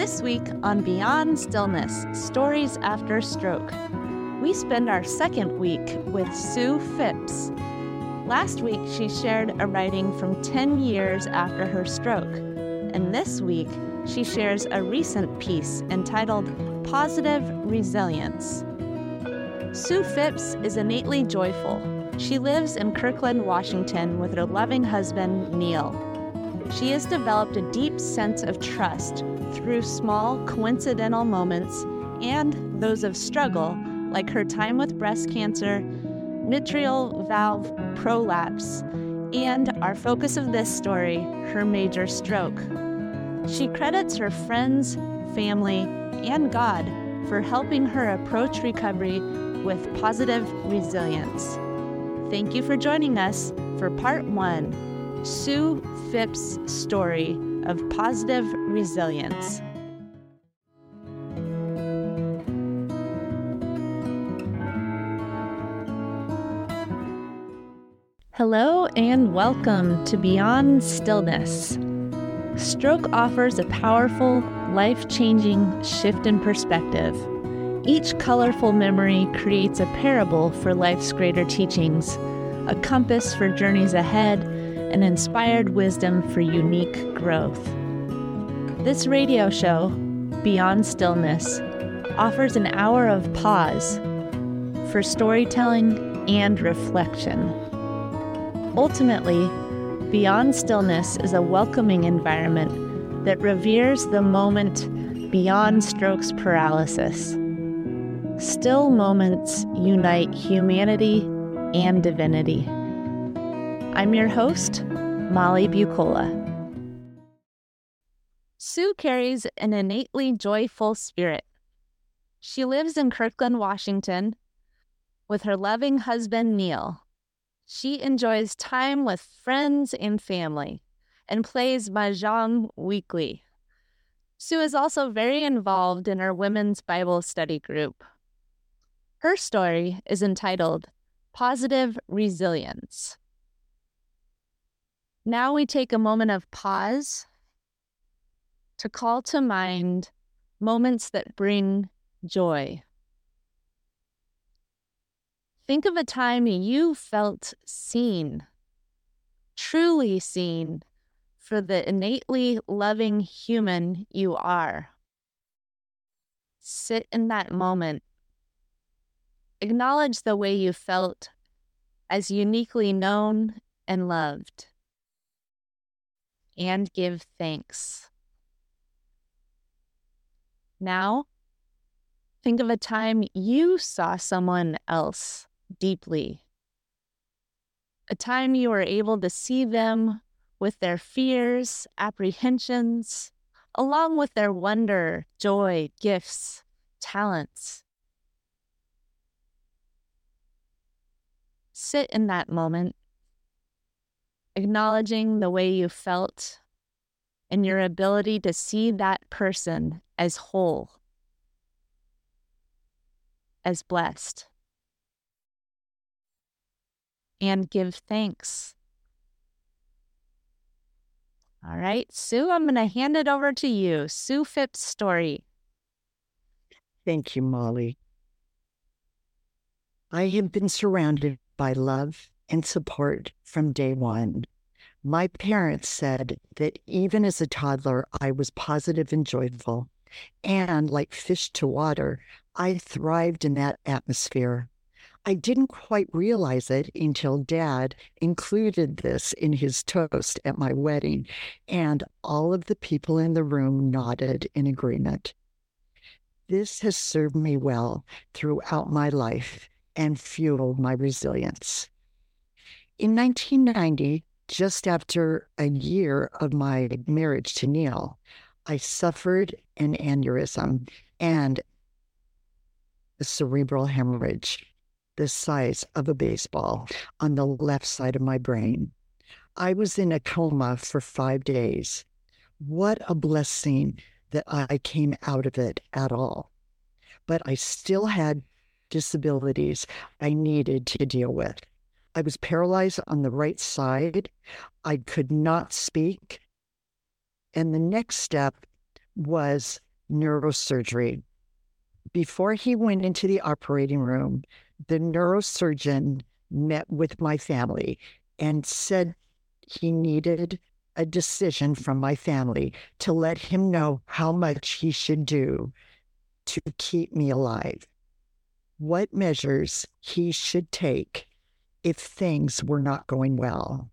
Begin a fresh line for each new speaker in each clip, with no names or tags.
This week on Beyond Stillness Stories After Stroke, we spend our second week with Sue Phipps. Last week, she shared a writing from 10 years after her stroke, and this week, she shares a recent piece entitled Positive Resilience. Sue Phipps is innately joyful. She lives in Kirkland, Washington with her loving husband, Neal. She has developed a deep sense of trust through small, coincidental moments and those of struggle, like her time with breast cancer, mitral valve prolapse, and our focus of this story, her major stroke. She credits her friends, family, and God for helping her approach recovery with positive resilience. Thank you for joining us for part one Sue Phipps' story of positive resilience. Hello and welcome to Beyond Stillness. Stroke offers a powerful, life changing shift in perspective. Each colorful memory creates a parable for life's greater teachings, a compass for journeys ahead, and inspired wisdom for unique growth. This radio show, Beyond Stillness, offers an hour of pause for storytelling and reflection. Ultimately, Beyond Stillness is a welcoming environment that reveres the moment beyond stroke's paralysis. Still moments unite humanity and divinity. I'm your host, Molly Bucola. Sue carries an innately joyful spirit. She lives in Kirkland, Washington, with her loving husband, Neal. She enjoys time with friends and family and plays mahjong weekly. Sue is also very involved in our women's Bible study group. Her story is entitled Positive Resilience. Now we take a moment of pause to call to mind moments that bring joy. Think of a time you felt seen, truly seen for the innately loving human you are. Sit in that moment. Acknowledge the way you felt as uniquely known and loved. And give thanks. Now, think of a time you saw someone else deeply. A time you were able to see them with their fears, apprehensions, along with their wonder, joy, gifts, talents. Sit in that moment, acknowledging the way you felt and your ability to see that person as whole, as blessed and give thanks. All right, Sue, I'm going to hand it over to you. Sue Phipps' story.
Thank you, Molly. I have been surrounded by love and support from day one. My parents said that even as a toddler, I was positive and joyful. And like fish to water, I thrived in that atmosphere. I didn't quite realize it until dad included this in his toast at my wedding, and all of the people in the room nodded in agreement. This has served me well throughout my life and fueled my resilience. In 1990, just after a year of my marriage to Neal, I suffered an aneurysm and a cerebral hemorrhage the size of a baseball on the left side of my brain. I was in a coma for five days. What a blessing that I came out of it at all. But I still had disabilities I needed to deal with. I was paralyzed on the right side. I could not speak. And the next step was neurosurgery. Before he went into the operating room, the neurosurgeon met with my family and said he needed a decision from my family to let him know how much he should do to keep me alive, what measures he should take if things were not going well.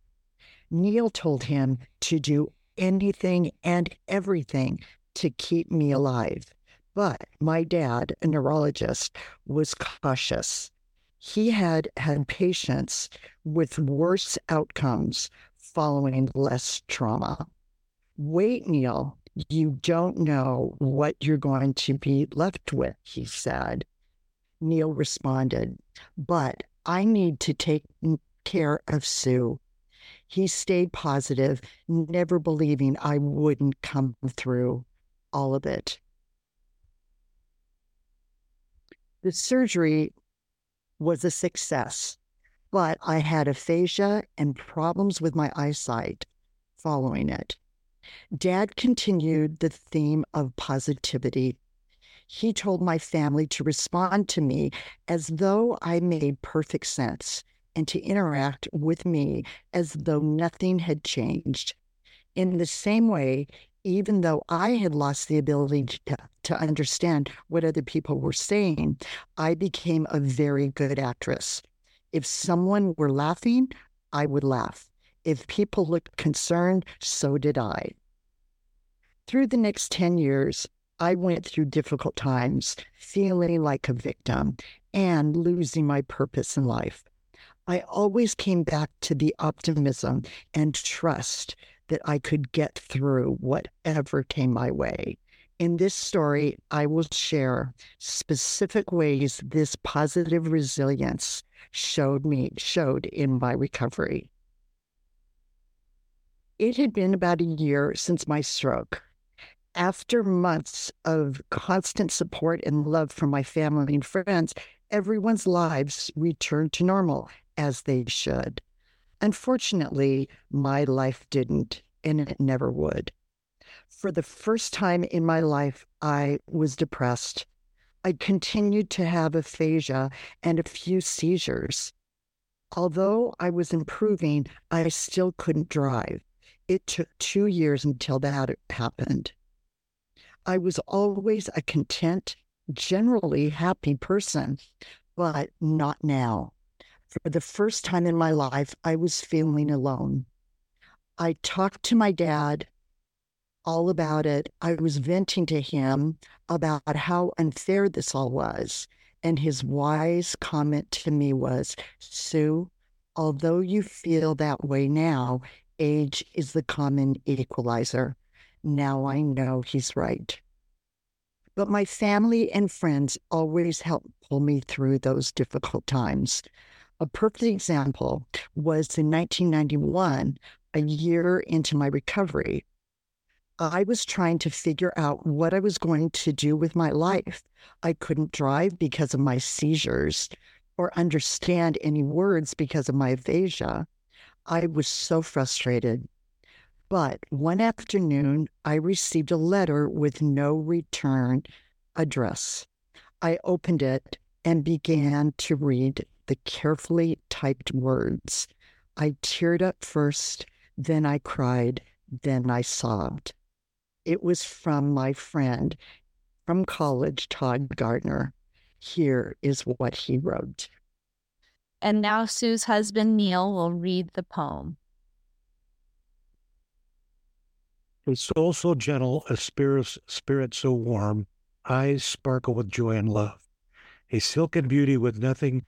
Neal told him to do anything and everything to keep me alive. But my dad, a neurologist, was cautious. He had had patients with worse outcomes following less trauma. Wait, Neal, you don't know what you're going to be left with, he said. Neal responded, but I need to take care of Sue. He stayed positive, never believing I wouldn't come through all of it. The surgery was a success, but I had aphasia and problems with my eyesight following it. Dad continued the theme of positivity he told my family to respond to me as though I made perfect sense and to interact with me as though nothing had changed. In the same way, even though I had lost the ability to, to understand what other people were saying, I became a very good actress. If someone were laughing, I would laugh. If people looked concerned, so did I. Through the next 10 years, I went through difficult times, feeling like a victim and losing my purpose in life. I always came back to the optimism and trust that I could get through whatever came my way. In this story, I will share specific ways this positive resilience showed me showed in my recovery. It had been about a year since my stroke after months of constant support and love from my family and friends, everyone's lives returned to normal as they should. Unfortunately, my life didn't, and it never would. For the first time in my life, I was depressed. I continued to have aphasia and a few seizures. Although I was improving, I still couldn't drive. It took two years until that happened. I was always a content, generally happy person, but not now. For the first time in my life, I was feeling alone. I talked to my dad all about it. I was venting to him about how unfair this all was. And his wise comment to me was Sue, although you feel that way now, age is the common equalizer. Now I know he's right. But my family and friends always helped pull me through those difficult times. A perfect example was in 1991, a year into my recovery. I was trying to figure out what I was going to do with my life. I couldn't drive because of my seizures or understand any words because of my aphasia. I was so frustrated. But one afternoon, I received a letter with no return address. I opened it and began to read the carefully typed words. I teared up first, then I cried, then I sobbed. It was from my friend from college, Todd Gardner. Here is what he wrote.
And now Sue's husband, Neal, will read the poem.
A soul so gentle, a spirit, spirit so warm, eyes sparkle with joy and love. A silken beauty with nothing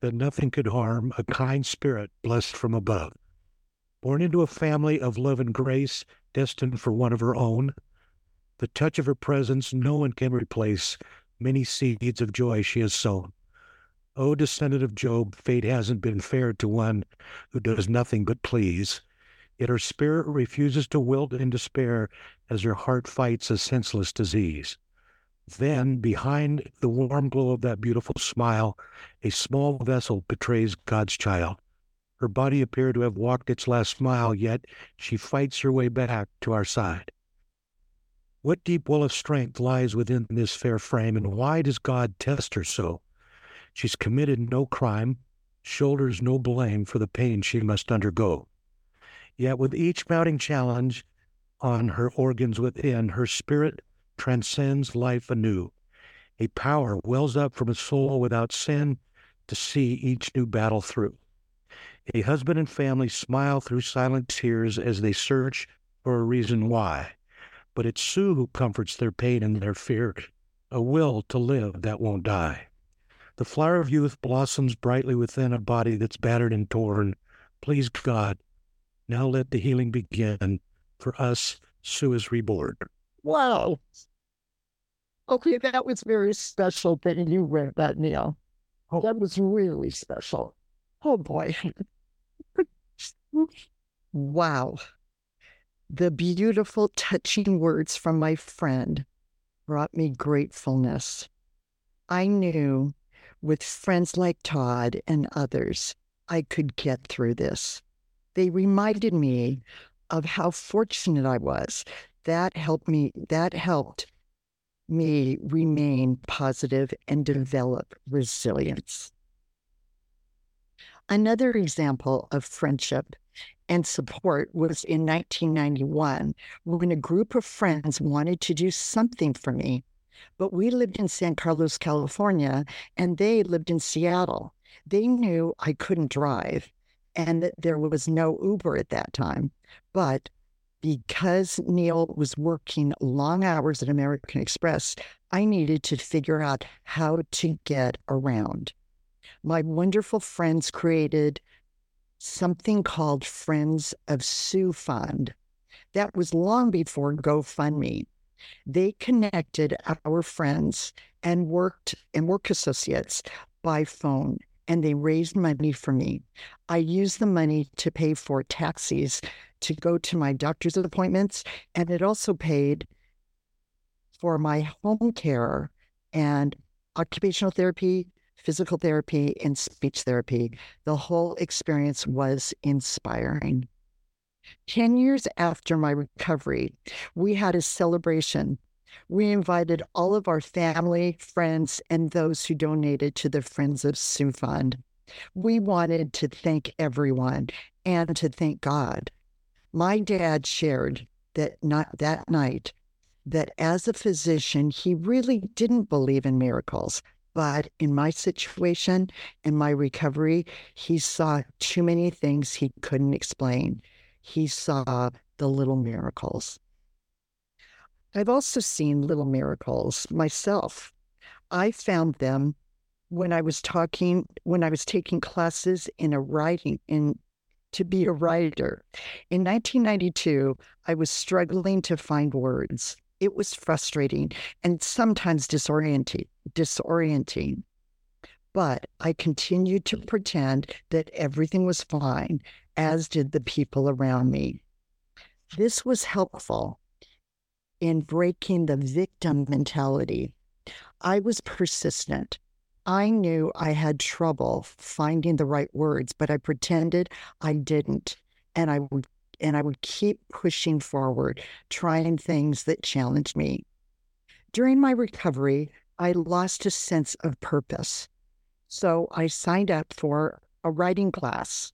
that nothing could harm, a kind spirit blessed from above. Born into a family of love and grace, destined for one of her own, the touch of her presence no one can replace. Many seeds of joy she has sown. O descendant of Job, fate hasn't been fair to one who does nothing but please. Yet her spirit refuses to wilt in despair as her heart fights a senseless disease. Then, behind the warm glow of that beautiful smile, a small vessel betrays God's child. Her body appeared to have walked its last mile, yet she fights her way back to our side. What deep well of strength lies within this fair frame, and why does God test her so? She's committed no crime, shoulders no blame for the pain she must undergo. Yet with each mounting challenge on her organs within, her spirit transcends life anew. A power wells up from a soul without sin to see each new battle through. A husband and family smile through silent tears as they search for a reason why. But it's Sue who comforts their pain and their fear, a will to live that won't die. The flower of youth blossoms brightly within a body that's battered and torn. Please God, now let the healing begin. For us, Sue is reborn.
Wow. Okay, that was very special that you read that, Neal. Oh. That was really special. Oh boy. wow. The beautiful, touching words from my friend brought me gratefulness. I knew with friends like Todd and others, I could get through this. They reminded me of how fortunate I was. That helped me, that helped me remain positive and develop resilience. Another example of friendship and support was in 1991 when a group of friends wanted to do something for me but we lived in San Carlos, California, and they lived in Seattle. They knew I couldn't drive and there was no Uber at that time. But because Neal was working long hours at American Express, I needed to figure out how to get around. My wonderful friends created something called Friends of Sue Fund. That was long before GoFundMe. They connected our friends and worked and work associates by phone and they raised money for me. I used the money to pay for taxis to go to my doctor's appointments, and it also paid for my home care and occupational therapy, physical therapy, and speech therapy. The whole experience was inspiring. 10 years after my recovery, we had a celebration. We invited all of our family, friends, and those who donated to the Friends of Sue Fund. We wanted to thank everyone and to thank God. My dad shared that not that night that as a physician, he really didn't believe in miracles. But in my situation, in my recovery, he saw too many things he couldn't explain he saw the little miracles. I've also seen little miracles myself. I found them when I was talking, when I was taking classes in a writing, in to be a writer. In 1992, I was struggling to find words. It was frustrating and sometimes disorienting. disorienting. But I continued to pretend that everything was fine as did the people around me. This was helpful in breaking the victim mentality. I was persistent. I knew I had trouble finding the right words, but I pretended I didn't. And I would and I would keep pushing forward, trying things that challenged me. During my recovery, I lost a sense of purpose. So I signed up for a writing class.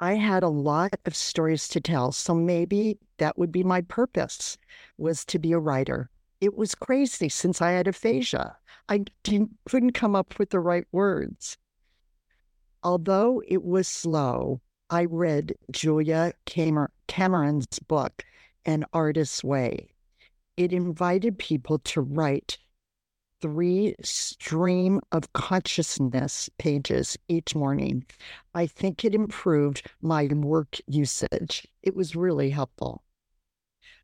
I had a lot of stories to tell. So maybe that would be my purpose was to be a writer. It was crazy since I had aphasia. I couldn't come up with the right words. Although it was slow, I read Julia Cameron's book, An Artist's Way. It invited people to write three stream of consciousness pages each morning. I think it improved my work usage. It was really helpful.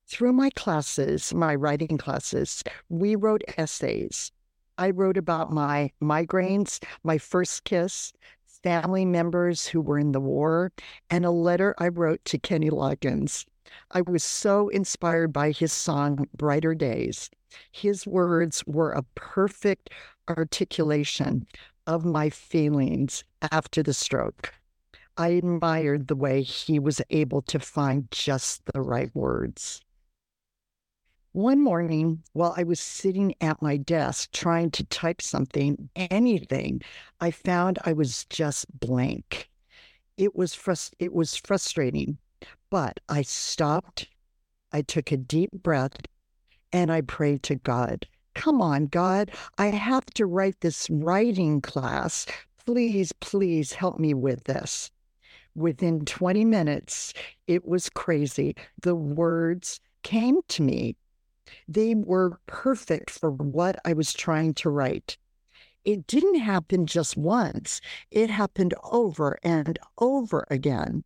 Through my classes, my writing classes, we wrote essays. I wrote about my migraines, my first kiss, family members who were in the war, and a letter I wrote to Kenny Loggins. I was so inspired by his song, Brighter Days. His words were a perfect articulation of my feelings after the stroke. I admired the way he was able to find just the right words. One morning, while I was sitting at my desk trying to type something, anything, I found I was just blank. It was frust- it was frustrating, but I stopped. I took a deep breath and I prayed to God. Come on, God, I have to write this writing class. Please, please help me with this. Within 20 minutes, it was crazy. The words came to me. They were perfect for what I was trying to write. It didn't happen just once, it happened over and over again.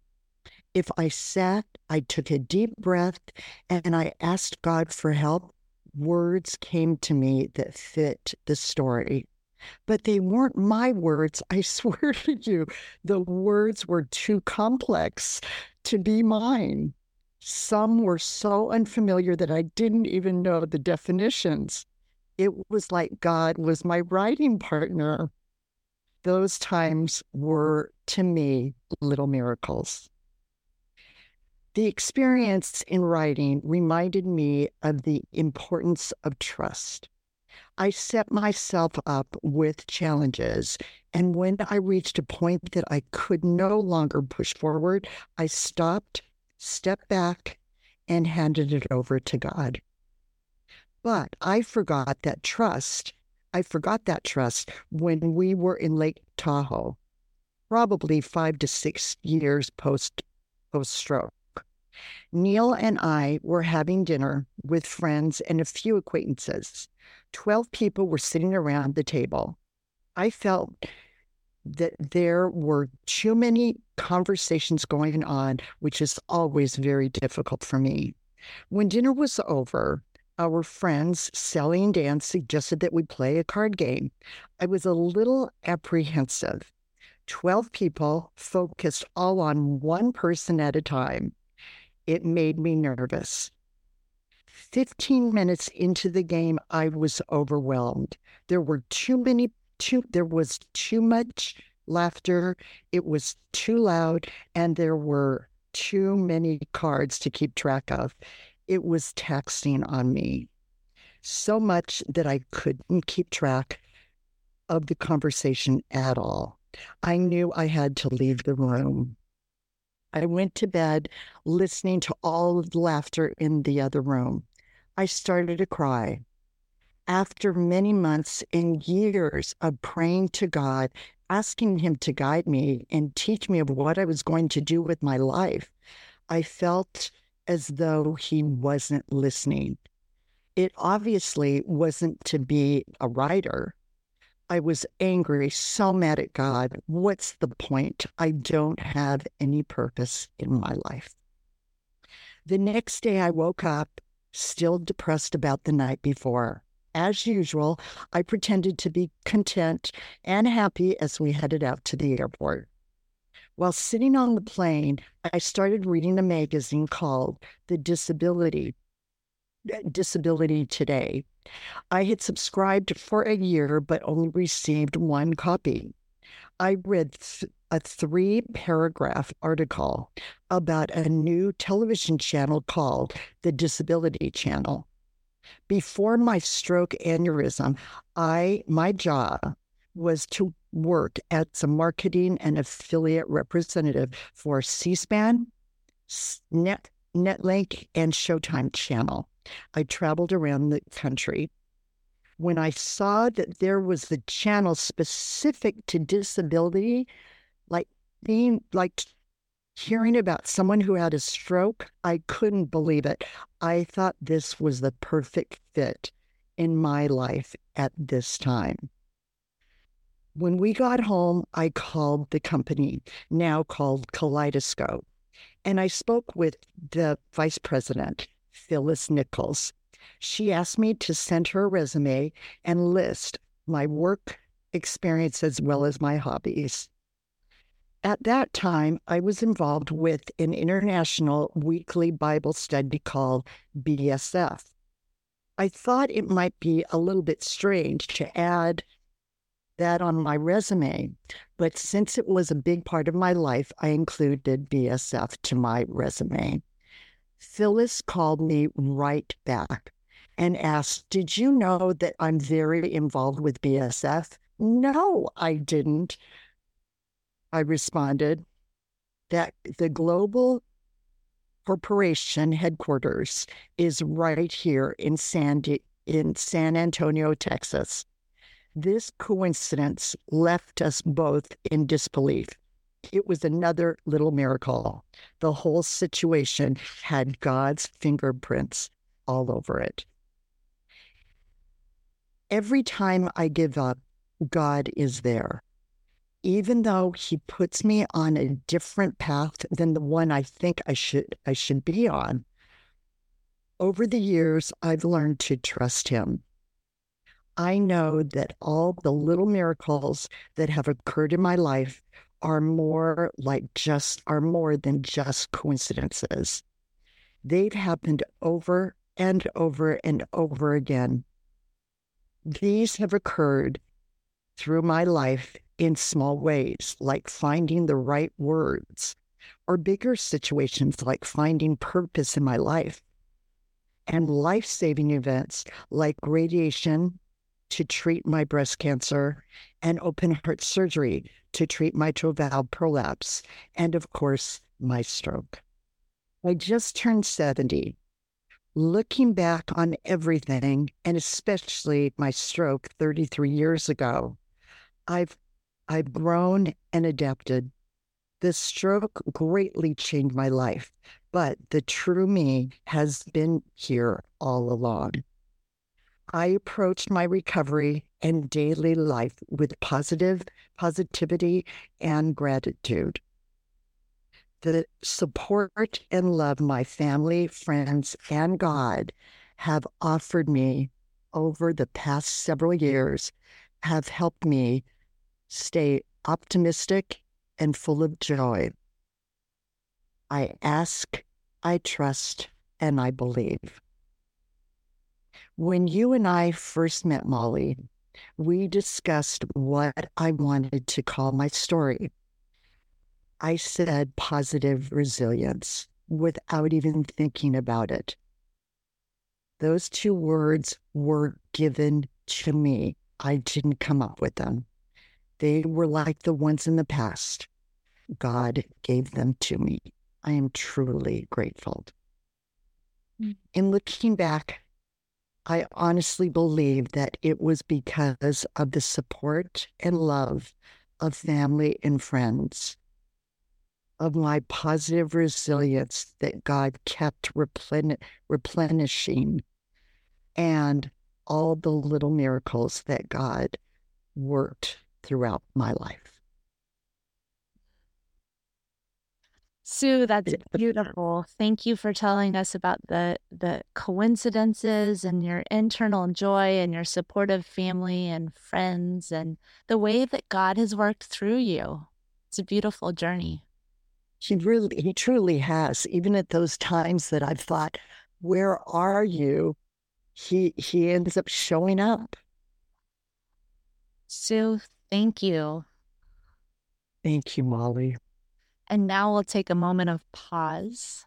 If I sat, I took a deep breath and I asked God for help, words came to me that fit the story. But they weren't my words. I swear to you, the words were too complex to be mine. Some were so unfamiliar that I didn't even know the definitions. It was like God was my writing partner. Those times were, to me, little miracles. The experience in writing reminded me of the importance of trust. I set myself up with challenges. And when I reached a point that I could no longer push forward, I stopped, stepped back, and handed it over to God. But I forgot that trust. I forgot that trust when we were in Lake Tahoe, probably five to six years post post stroke. Neal and I were having dinner with friends and a few acquaintances. 12 people were sitting around the table. I felt that there were too many conversations going on, which is always very difficult for me. When dinner was over, our friends, Sally and Dan, suggested that we play a card game. I was a little apprehensive. 12 people focused all on one person at a time. It made me nervous. 15 minutes into the game, I was overwhelmed. There were too many, too, there was too much laughter. It was too loud, and there were too many cards to keep track of. It was taxing on me so much that I couldn't keep track of the conversation at all. I knew I had to leave the room. I went to bed listening to all of the laughter in the other room. I started to cry. After many months and years of praying to God, asking Him to guide me and teach me of what I was going to do with my life, I felt as though He wasn't listening. It obviously wasn't to be a writer. I was angry, so mad at God. What's the point? I don't have any purpose in my life. The next day, I woke up still depressed about the night before. As usual, I pretended to be content and happy as we headed out to the airport. While sitting on the plane, I started reading a magazine called The Disability Disability Today. I had subscribed for a year but only received one copy. I read a three paragraph article about a new television channel called the Disability Channel. Before my stroke aneurysm, I my job was to work as a marketing and affiliate representative for C-SPAN, Net, Netlink, and Showtime channel. I traveled around the country when I saw that there was the channel specific to disability, like being like hearing about someone who had a stroke, I couldn't believe it. I thought this was the perfect fit in my life at this time. When we got home, I called the company, now called Kaleidoscope, and I spoke with the vice president, Phyllis Nichols. She asked me to send her a resume and list my work experience as well as my hobbies. At that time, I was involved with an international weekly Bible study called BSF. I thought it might be a little bit strange to add that on my resume, but since it was a big part of my life, I included BSF to my resume. Phyllis called me right back and asked, Did you know that I'm very involved with BSF? No, I didn't. I responded that the global corporation headquarters is right here in San, in San Antonio, Texas. This coincidence left us both in disbelief. It was another little miracle. The whole situation had God's fingerprints all over it. Every time I give up, God is there. Even though he puts me on a different path than the one I think I should I should be on. Over the years, I've learned to trust him. I know that all the little miracles that have occurred in my life are more like just are more than just coincidences. They've happened over and over and over again. These have occurred through my life in small ways, like finding the right words, or bigger situations like finding purpose in my life, and life saving events like radiation to treat my breast cancer and open heart surgery to treat mitral valve prolapse, and of course, my stroke. I just turned 70. Looking back on everything, and especially my stroke 33 years ago, I've I've grown and adapted. The stroke greatly changed my life, but the true me has been here all along. I approached my recovery and daily life with positive positivity and gratitude. The support and love my family, friends, and God have offered me over the past several years have helped me stay optimistic and full of joy. I ask, I trust, and I believe. When you and I first met Molly, we discussed what I wanted to call my story. I said positive resilience without even thinking about it. Those two words were given to me. I didn't come up with them. They were like the ones in the past. God gave them to me. I am truly grateful. Mm. In looking back, I honestly believe that it was because of the support and love of family and friends, of my positive resilience that God kept replen- replenishing, and all the little miracles that God worked throughout my life.
Sue, that's beautiful. Thank you for telling us about the the coincidences and your internal joy and your supportive family and friends and the way that God has worked through you. It's a beautiful journey.
He really he truly has. Even at those times that I've thought, where are you? He he ends up showing up.
Sue, thank you.
Thank you, Molly.
And now we'll take a moment of pause.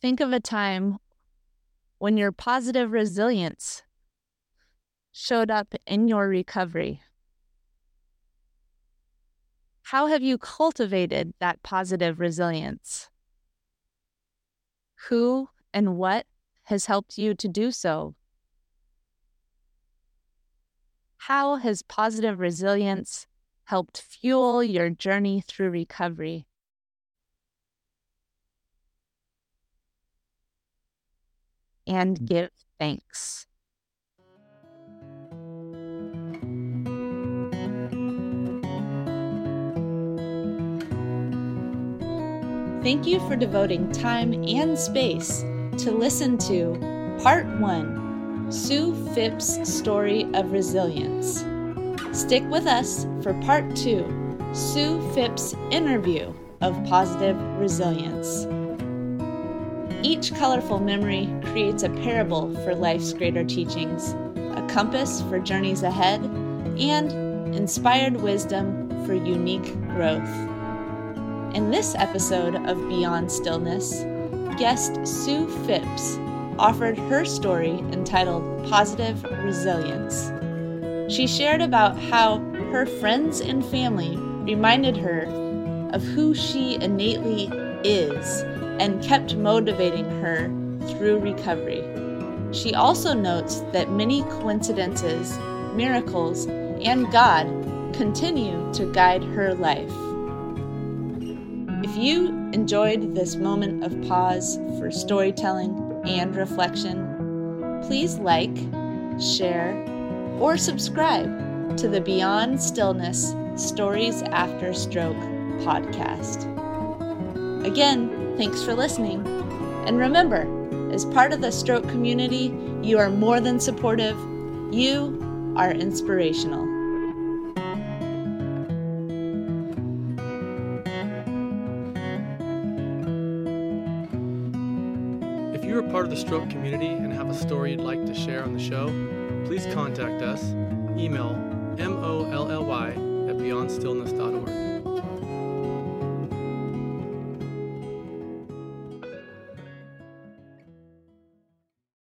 Think of a time when your positive resilience showed up in your recovery. How have you cultivated that positive resilience? Who and what has helped you to do so? How has positive resilience helped fuel your journey through recovery. And mm. give thanks. Thank you for devoting time and space to listen to Part 1 Sue Phipps' Story of Resilience. Stick with us for part two Sue Phipps' interview of positive resilience. Each colorful memory creates a parable for life's greater teachings, a compass for journeys ahead, and inspired wisdom for unique growth. In this episode of Beyond Stillness, guest Sue Phipps offered her story entitled Positive Resilience. She shared about how her friends and family reminded her of who she innately is and kept motivating her through recovery. She also notes that many coincidences, miracles, and God continue to guide her life. If you enjoyed this moment of pause for storytelling and reflection, please like, share, or subscribe to the Beyond Stillness Stories After Stroke podcast. Again, thanks for listening. And remember, as part of the stroke community, you are more than supportive, you are inspirational.
If you are part of the stroke community and have a story you'd like to share on the show, please contact us. Email molly at beyondstillness.org.